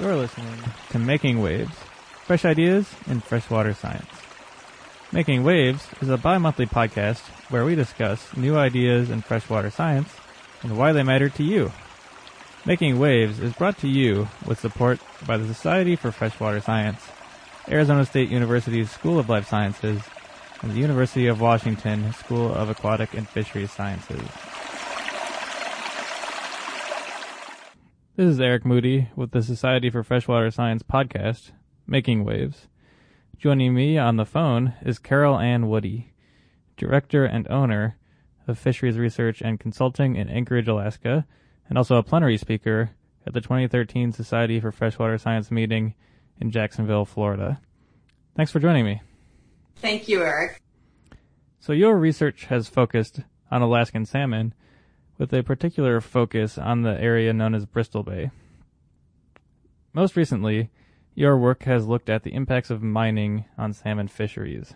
You're listening to Making Waves, fresh ideas in freshwater science. Making Waves is a bi-monthly podcast where we discuss new ideas in freshwater science and why they matter to you. Making Waves is brought to you with support by the Society for Freshwater Science, Arizona State University's School of Life Sciences, and the University of Washington School of Aquatic and Fisheries Sciences. This is Eric Moody with the Society for Freshwater Science podcast, Making Waves. Joining me on the phone is Carol Ann Woody, Director and Owner of Fisheries Research and Consulting in Anchorage, Alaska, and also a plenary speaker at the 2013 Society for Freshwater Science meeting in Jacksonville, Florida. Thanks for joining me. Thank you, Eric. So your research has focused on Alaskan salmon with a particular focus on the area known as Bristol Bay. Most recently, your work has looked at the impacts of mining on salmon fisheries.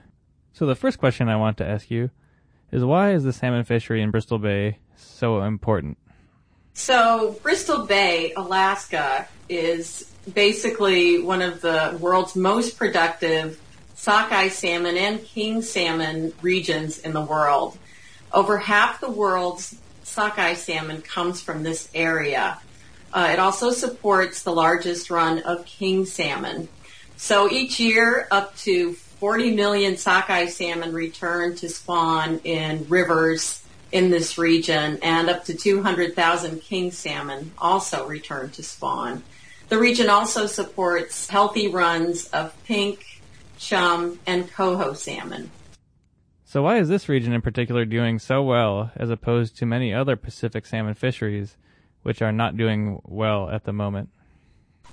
So the first question I want to ask you is why is the salmon fishery in Bristol Bay so important? So, Bristol Bay, Alaska, is basically one of the world's most productive sockeye salmon and king salmon regions in the world. Over half the world's sockeye salmon comes from this area. Uh, it also supports the largest run of king salmon. So each year, up to 40 million sockeye salmon return to spawn in rivers in this region, and up to 200,000 king salmon also return to spawn. The region also supports healthy runs of pink, chum, and coho salmon. So why is this region in particular doing so well as opposed to many other Pacific salmon fisheries which are not doing well at the moment?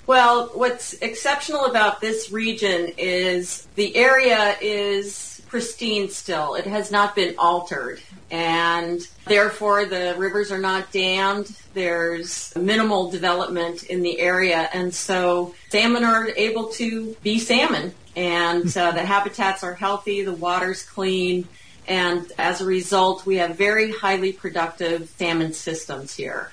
Well, what's exceptional about this region is the area is pristine still. It has not been altered and therefore the rivers are not dammed. There's minimal development in the area and so salmon are able to be salmon and uh, the habitats are healthy, the water's clean, and as a result, we have very highly productive salmon systems here.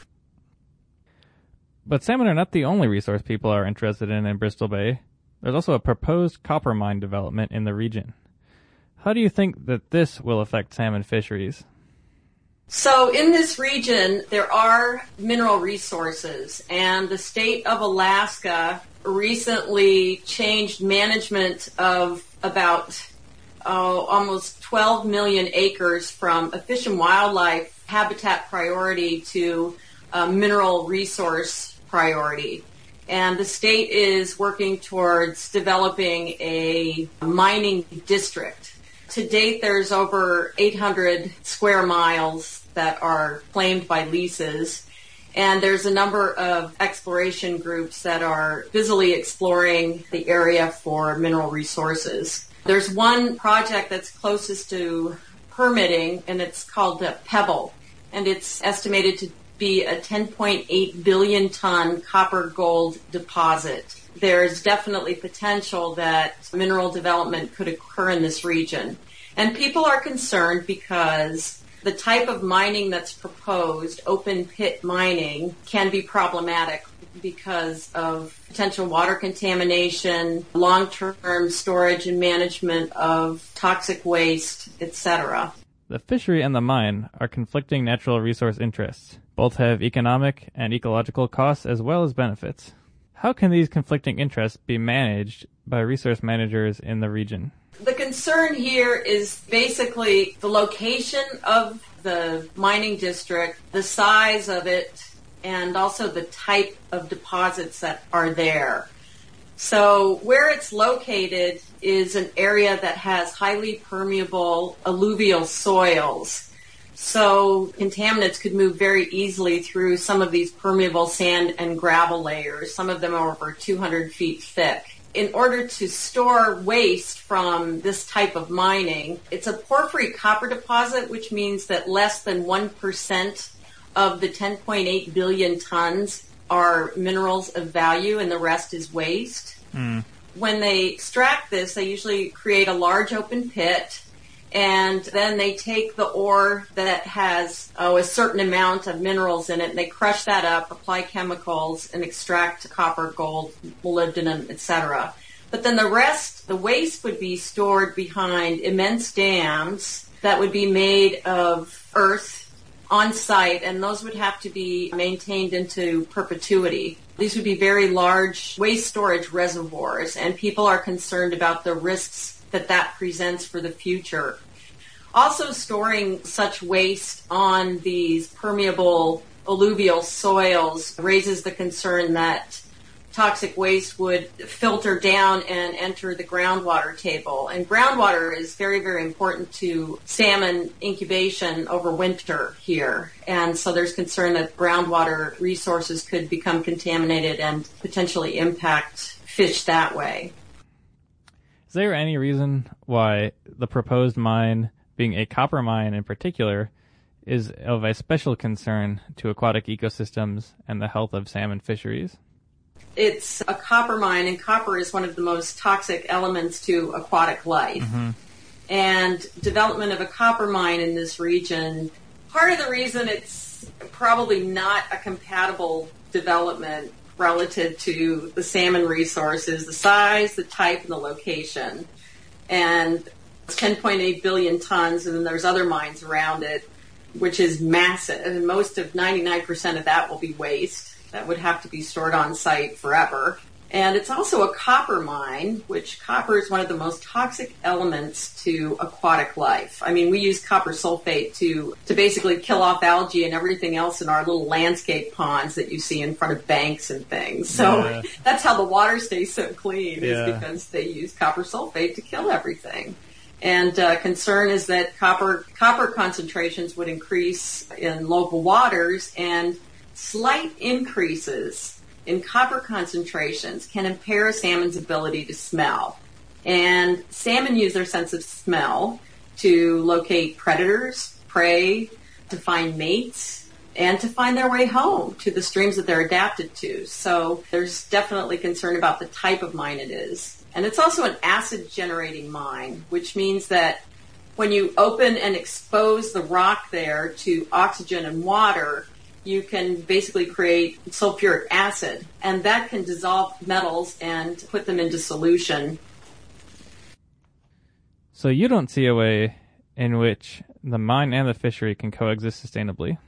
But salmon are not the only resource people are interested in in Bristol Bay. There's also a proposed copper mine development in the region. How do you think that this will affect salmon fisheries? So in this region, there are mineral resources and the state of Alaska recently changed management of about oh, almost 12 million acres from a fish and wildlife habitat priority to a mineral resource priority. And the state is working towards developing a mining district. To date, there's over 800 square miles that are claimed by leases. And there's a number of exploration groups that are busily exploring the area for mineral resources. There's one project that's closest to permitting, and it's called the Pebble, and it's estimated to be a 10.8 billion ton copper gold deposit. There's definitely potential that mineral development could occur in this region. And people are concerned because the type of mining that's proposed, open pit mining, can be problematic because of potential water contamination, long-term storage and management of toxic waste, etc. The fishery and the mine are conflicting natural resource interests. Both have economic and ecological costs as well as benefits. How can these conflicting interests be managed by resource managers in the region? The concern here is basically the location of the mining district, the size of it, and also the type of deposits that are there. So where it's located is an area that has highly permeable alluvial soils. So contaminants could move very easily through some of these permeable sand and gravel layers. Some of them are over 200 feet thick. In order to store waste from this type of mining, it's a porphyry copper deposit, which means that less than 1% of the 10.8 billion tons are minerals of value and the rest is waste. Mm. When they extract this, they usually create a large open pit and then they take the ore that has oh, a certain amount of minerals in it and they crush that up, apply chemicals, and extract copper, gold, molybdenum, etc. But then the rest, the waste would be stored behind immense dams that would be made of earth on site, and those would have to be maintained into perpetuity. These would be very large waste storage reservoirs, and people are concerned about the risks that that presents for the future. Also, storing such waste on these permeable alluvial soils raises the concern that toxic waste would filter down and enter the groundwater table. And groundwater is very, very important to salmon incubation over winter here. And so there's concern that groundwater resources could become contaminated and potentially impact fish that way. Is there any reason why the proposed mine, being a copper mine in particular, is of a special concern to aquatic ecosystems and the health of salmon fisheries? it's a copper mine, and copper is one of the most toxic elements to aquatic life. Mm-hmm. And development of a copper mine in this region, part of the reason it's probably not a compatible development relative to the salmon resources, the size, the type, and the location. And it's 10.8 billion tons, and then there's other mines around it, which is massive. And most of 99% of that will be waste that would have to be stored on site forever. And it's also a copper mine, which copper is one of the most toxic elements to aquatic life. I mean, we use copper sulfate to, to basically kill off algae and everything else in our little landscape ponds that you see in front of banks and things. So yeah. that's how the water stays so clean yeah. is because they use copper sulfate to kill everything. And uh, concern is that copper copper concentrations would increase in local waters and Slight increases in copper concentrations can impair a salmon's ability to smell. And salmon use their sense of smell to locate predators, prey, to find mates, and to find their way home to the streams that they're adapted to. So there's definitely concern about the type of mine it is. And it's also an acid generating mine, which means that when you open and expose the rock there to oxygen and water, you can basically create sulfuric acid, and that can dissolve metals and put them into solution. So you don't see a way in which the mine and the fishery can coexist sustainably.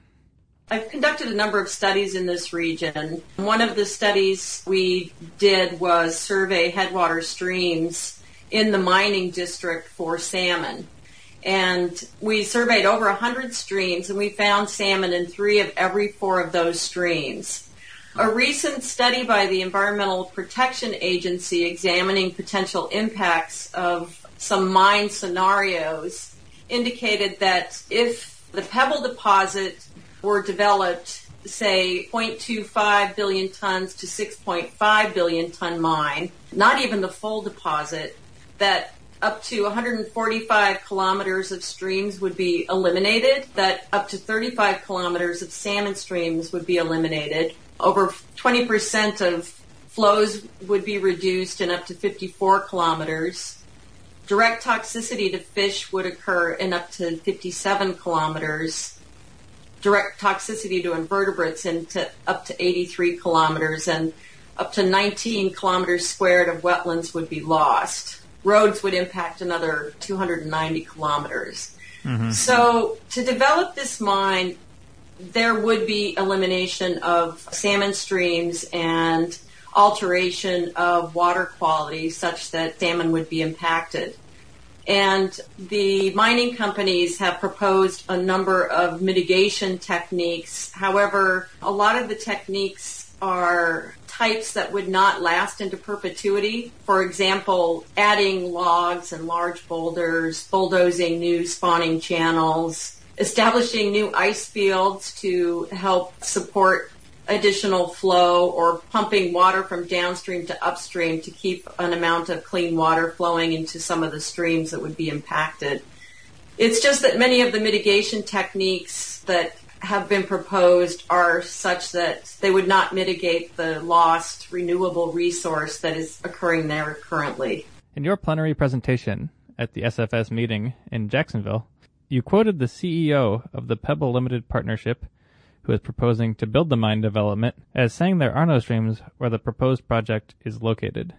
I've conducted a number of studies in this region. One of the studies we did was survey headwater streams in the mining district for salmon. And we surveyed over 100 streams and we found salmon in three of every four of those streams. A recent study by the Environmental Protection Agency examining potential impacts of some mine scenarios indicated that if the pebble deposit were developed, say 0.25 billion tons to 6.5 billion ton mine, not even the full deposit, that up to 145 kilometers of streams would be eliminated, that up to 35 kilometers of salmon streams would be eliminated. Over 20% of flows would be reduced in up to 54 kilometers. Direct toxicity to fish would occur in up to 57 kilometers. Direct toxicity to invertebrates into up to 83 kilometers and up to 19 kilometers squared of wetlands would be lost roads would impact another 290 kilometers. Mm-hmm. So to develop this mine, there would be elimination of salmon streams and alteration of water quality such that salmon would be impacted. And the mining companies have proposed a number of mitigation techniques. However, a lot of the techniques are types that would not last into perpetuity. For example, adding logs and large boulders, bulldozing new spawning channels, establishing new ice fields to help support additional flow or pumping water from downstream to upstream to keep an amount of clean water flowing into some of the streams that would be impacted. It's just that many of the mitigation techniques that have been proposed are such that they would not mitigate the lost renewable resource that is occurring there currently. In your plenary presentation at the SFS meeting in Jacksonville, you quoted the CEO of the Pebble Limited Partnership, who is proposing to build the mine development, as saying there are no streams where the proposed project is located.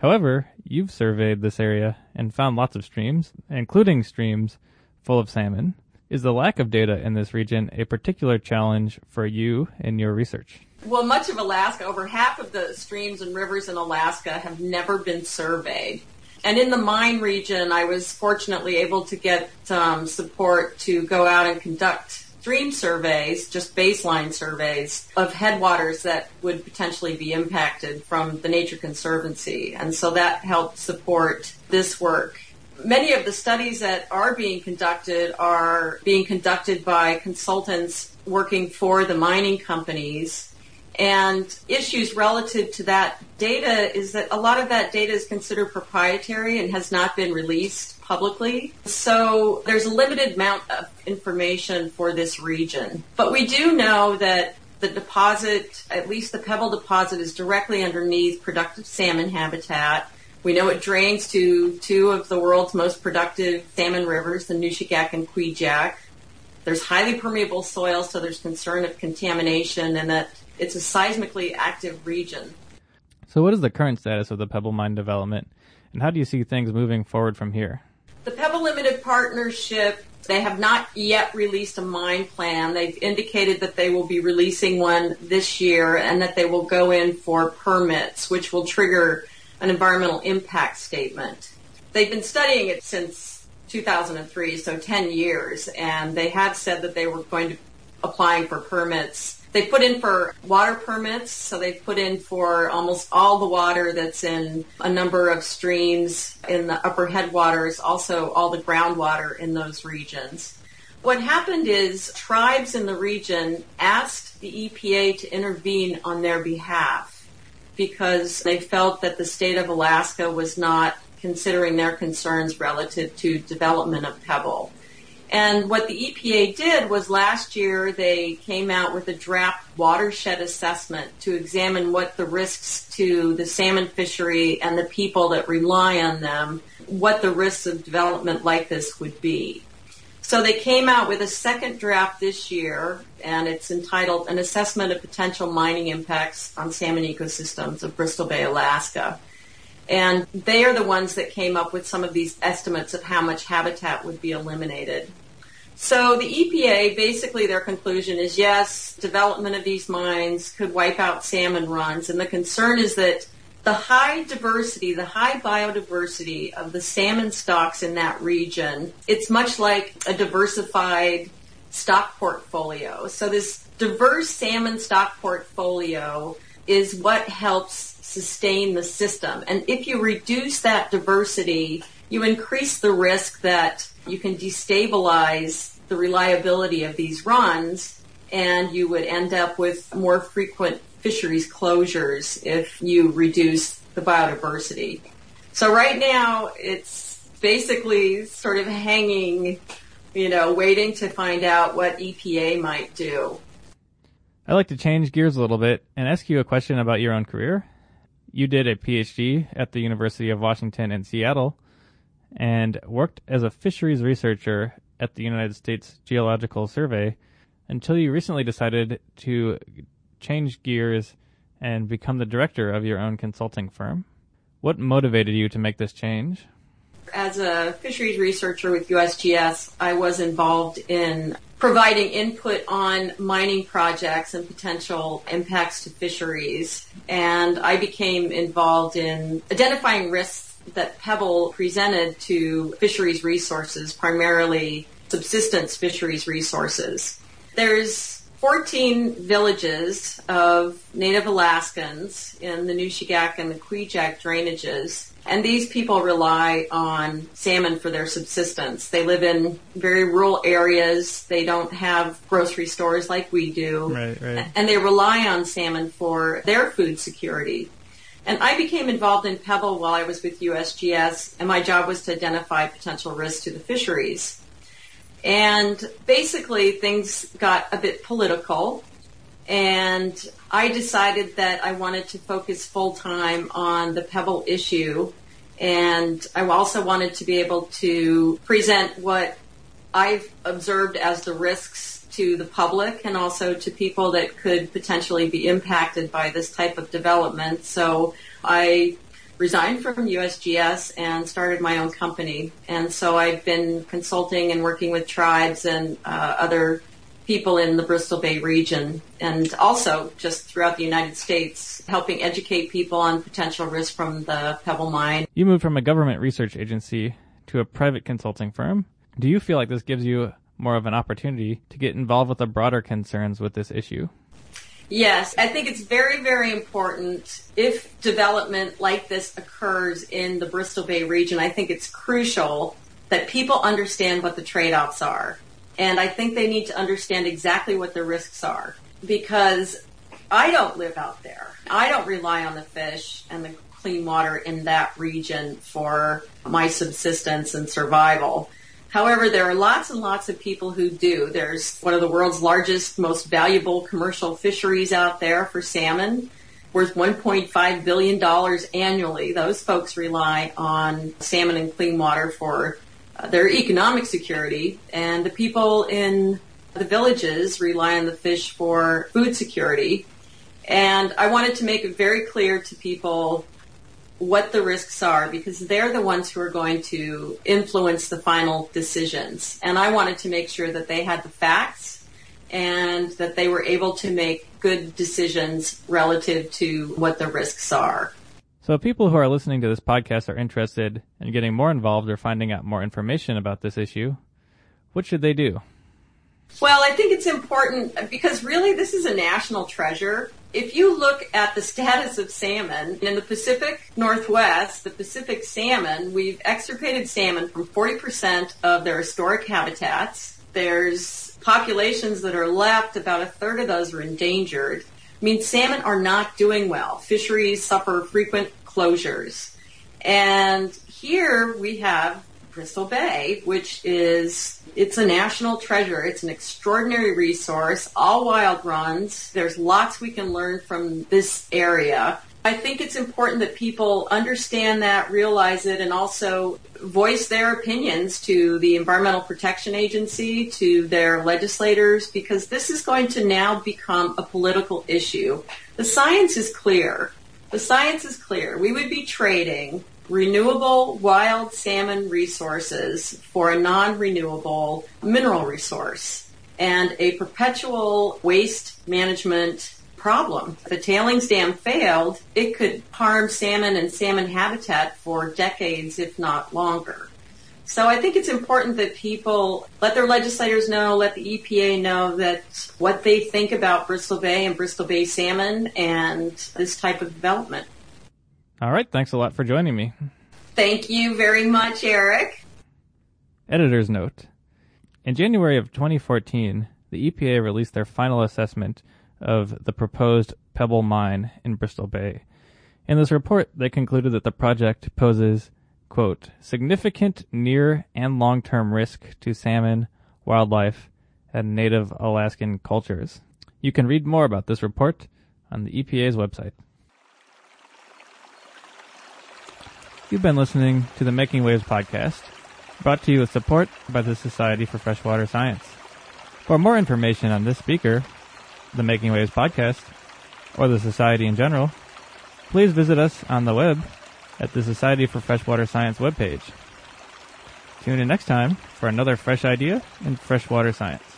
However, you've surveyed this area and found lots of streams, including streams full of salmon. Is the lack of data in this region a particular challenge for you in your research? Well, much of Alaska, over half of the streams and rivers in Alaska have never been surveyed. And in the mine region, I was fortunately able to get um, support to go out and conduct stream surveys, just baseline surveys of headwaters that would potentially be impacted from the Nature Conservancy. And so that helped support this work many of the studies that are being conducted are being conducted by consultants working for the mining companies. And issues relative to that data is that a lot of that data is considered proprietary and has not been released publicly. So there's a limited amount of information for this region. But we do know that the deposit, at least the Pebble deposit, is directly underneath productive salmon habitat. We know it drains to two of the world's most productive salmon rivers, the Nushagak and Kvichak. There's highly permeable soil, so there's concern of contamination and that it's a seismically active region. So what is the current status of the Pebble Mine development, and how do you see things moving forward from here? The Pebble Limited Partnership, they have not yet released a mine plan. They've indicated that they will be releasing one this year and that they will go in for permits, which will trigger an environmental impact statement. They've been studying it since 2003, so 10 years, and they have said that they were going to applying for permits. They put in for water permits, so they've put in for almost all the water that's in a number of streams in the upper headwaters, also all the groundwater in those regions. What happened is tribes in the region asked the EPA to intervene on their behalf because they felt that the state of Alaska was not considering their concerns relative to development of Pebble. And what the EPA did was last year they came out with a draft watershed assessment to examine what the risks to the salmon fishery and the people that rely on them, what the risks of development like this would be. So they came out with a second draft this year, and it's entitled An Assessment of Potential Mining Impacts on Salmon Ecosystems of Bristol Bay, Alaska. And they are the ones that came up with some of these estimates of how much habitat would be eliminated. So the EPA, basically their conclusion is yes, development of these mines could wipe out salmon runs. And the concern is that the high diversity, the high biodiversity of the salmon stocks in that region, it's much like a diversified stock portfolio. So this diverse salmon stock portfolio is what helps sustain the system. And if you reduce that diversity, you increase the risk that you can destabilize the reliability of these runs and you would end up with more frequent fisheries closures if you reduce the biodiversity. So right now it's basically sort of hanging, you know, waiting to find out what EPA might do. I'd like to change gears a little bit and ask you a question about your own career. You did a PhD at the University of Washington in Seattle and worked as a fisheries researcher at the United States Geological Survey until you recently decided to change gears and become the director of your own consulting firm. What motivated you to make this change? As a fisheries researcher with USGS, I was involved in providing input on mining projects and potential impacts to fisheries. And I became involved in identifying risks that Pebble presented to fisheries resources, primarily subsistence fisheries resources. There's 14 villages of Native Alaskans in the Nushagak and the Kvichak drainages. And these people rely on salmon for their subsistence. They live in very rural areas. They don't have grocery stores like we do. Right, right. And they rely on salmon for their food security. And I became involved in Pebble while I was with USGS, and my job was to identify potential risks to the fisheries. And basically, things got a bit political. And I decided that I wanted to focus full time on the Pebble issue And I also wanted to be able to present what I've observed as the risks to the public and also to people that could potentially be impacted by this type of development. So I resigned from USGS and started my own company. And so I've been consulting and working with tribes and uh, other people in the Bristol Bay region and also just throughout the United States, helping educate people on potential risk from the Pebble Mine. You moved from a government research agency to a private consulting firm. Do you feel like this gives you more of an opportunity to get involved with the broader concerns with this issue? Yes, I think it's very, very important if development like this occurs in the Bristol Bay region. I think it's crucial that people understand what the trade offs are. And I think they need to understand exactly what the risks are because I don't live out there. I don't rely on the fish and the clean water in that region for my subsistence and survival. However, there are lots and lots of people who do. There's one of the world's largest, most valuable commercial fisheries out there for salmon, worth $1.5 billion annually. Those folks rely on salmon and clean water for uh, their economic security, and the people in the villages rely on the fish for food security. And I wanted to make it very clear to people what the risks are because they're the ones who are going to influence the final decisions. And I wanted to make sure that they had the facts and that they were able to make good decisions relative to what the risks are. So, people who are listening to this podcast are interested in getting more involved or finding out more information about this issue, what should they do? Well, I think it's important because really this is a national treasure if you look at the status of salmon in the Pacific Northwest, the Pacific salmon, we've extirpated salmon from 40% of their historic habitats. There's populations that are left, about a third of those are endangered. I mean, salmon are not doing well. Fisheries suffer frequent closures. And here we have Bristol Bay, which is it's a national treasure. It's an extraordinary resource, all wild runs. There's lots we can learn from this area. I think it's important that people understand that, realize it, and also voice their opinions to the Environmental Protection Agency, to their legislators, because this is going to now become a political issue. The science is clear. The science is clear. We would be trading renewable wild salmon resources for a non-renewable mineral resource and a perpetual waste management problem. If a tailings dam failed, it could harm salmon and salmon habitat for decades, if not longer. So I think it's important that people let their legislators know, let the EPA know that what they think about Bristol Bay and Bristol Bay salmon and this type of development. All right. Thanks a lot for joining me. Thank you very much, Eric. Editor's note. In January of 2014, the EPA released their final assessment of the proposed Pebble Mine in Bristol Bay. In this report, they concluded that the project poses, quote, significant near and long term risk to salmon, wildlife, and native Alaskan cultures. You can read more about this report on the EPA's website. You've been listening to the Making Waves podcast, brought to you with support by the Society for Freshwater Science. For more information on this speaker, the Making Waves podcast, or the Society in general, please visit us on the web at the Society for Freshwater Science webpage. Tune in next time for another fresh idea in freshwater science.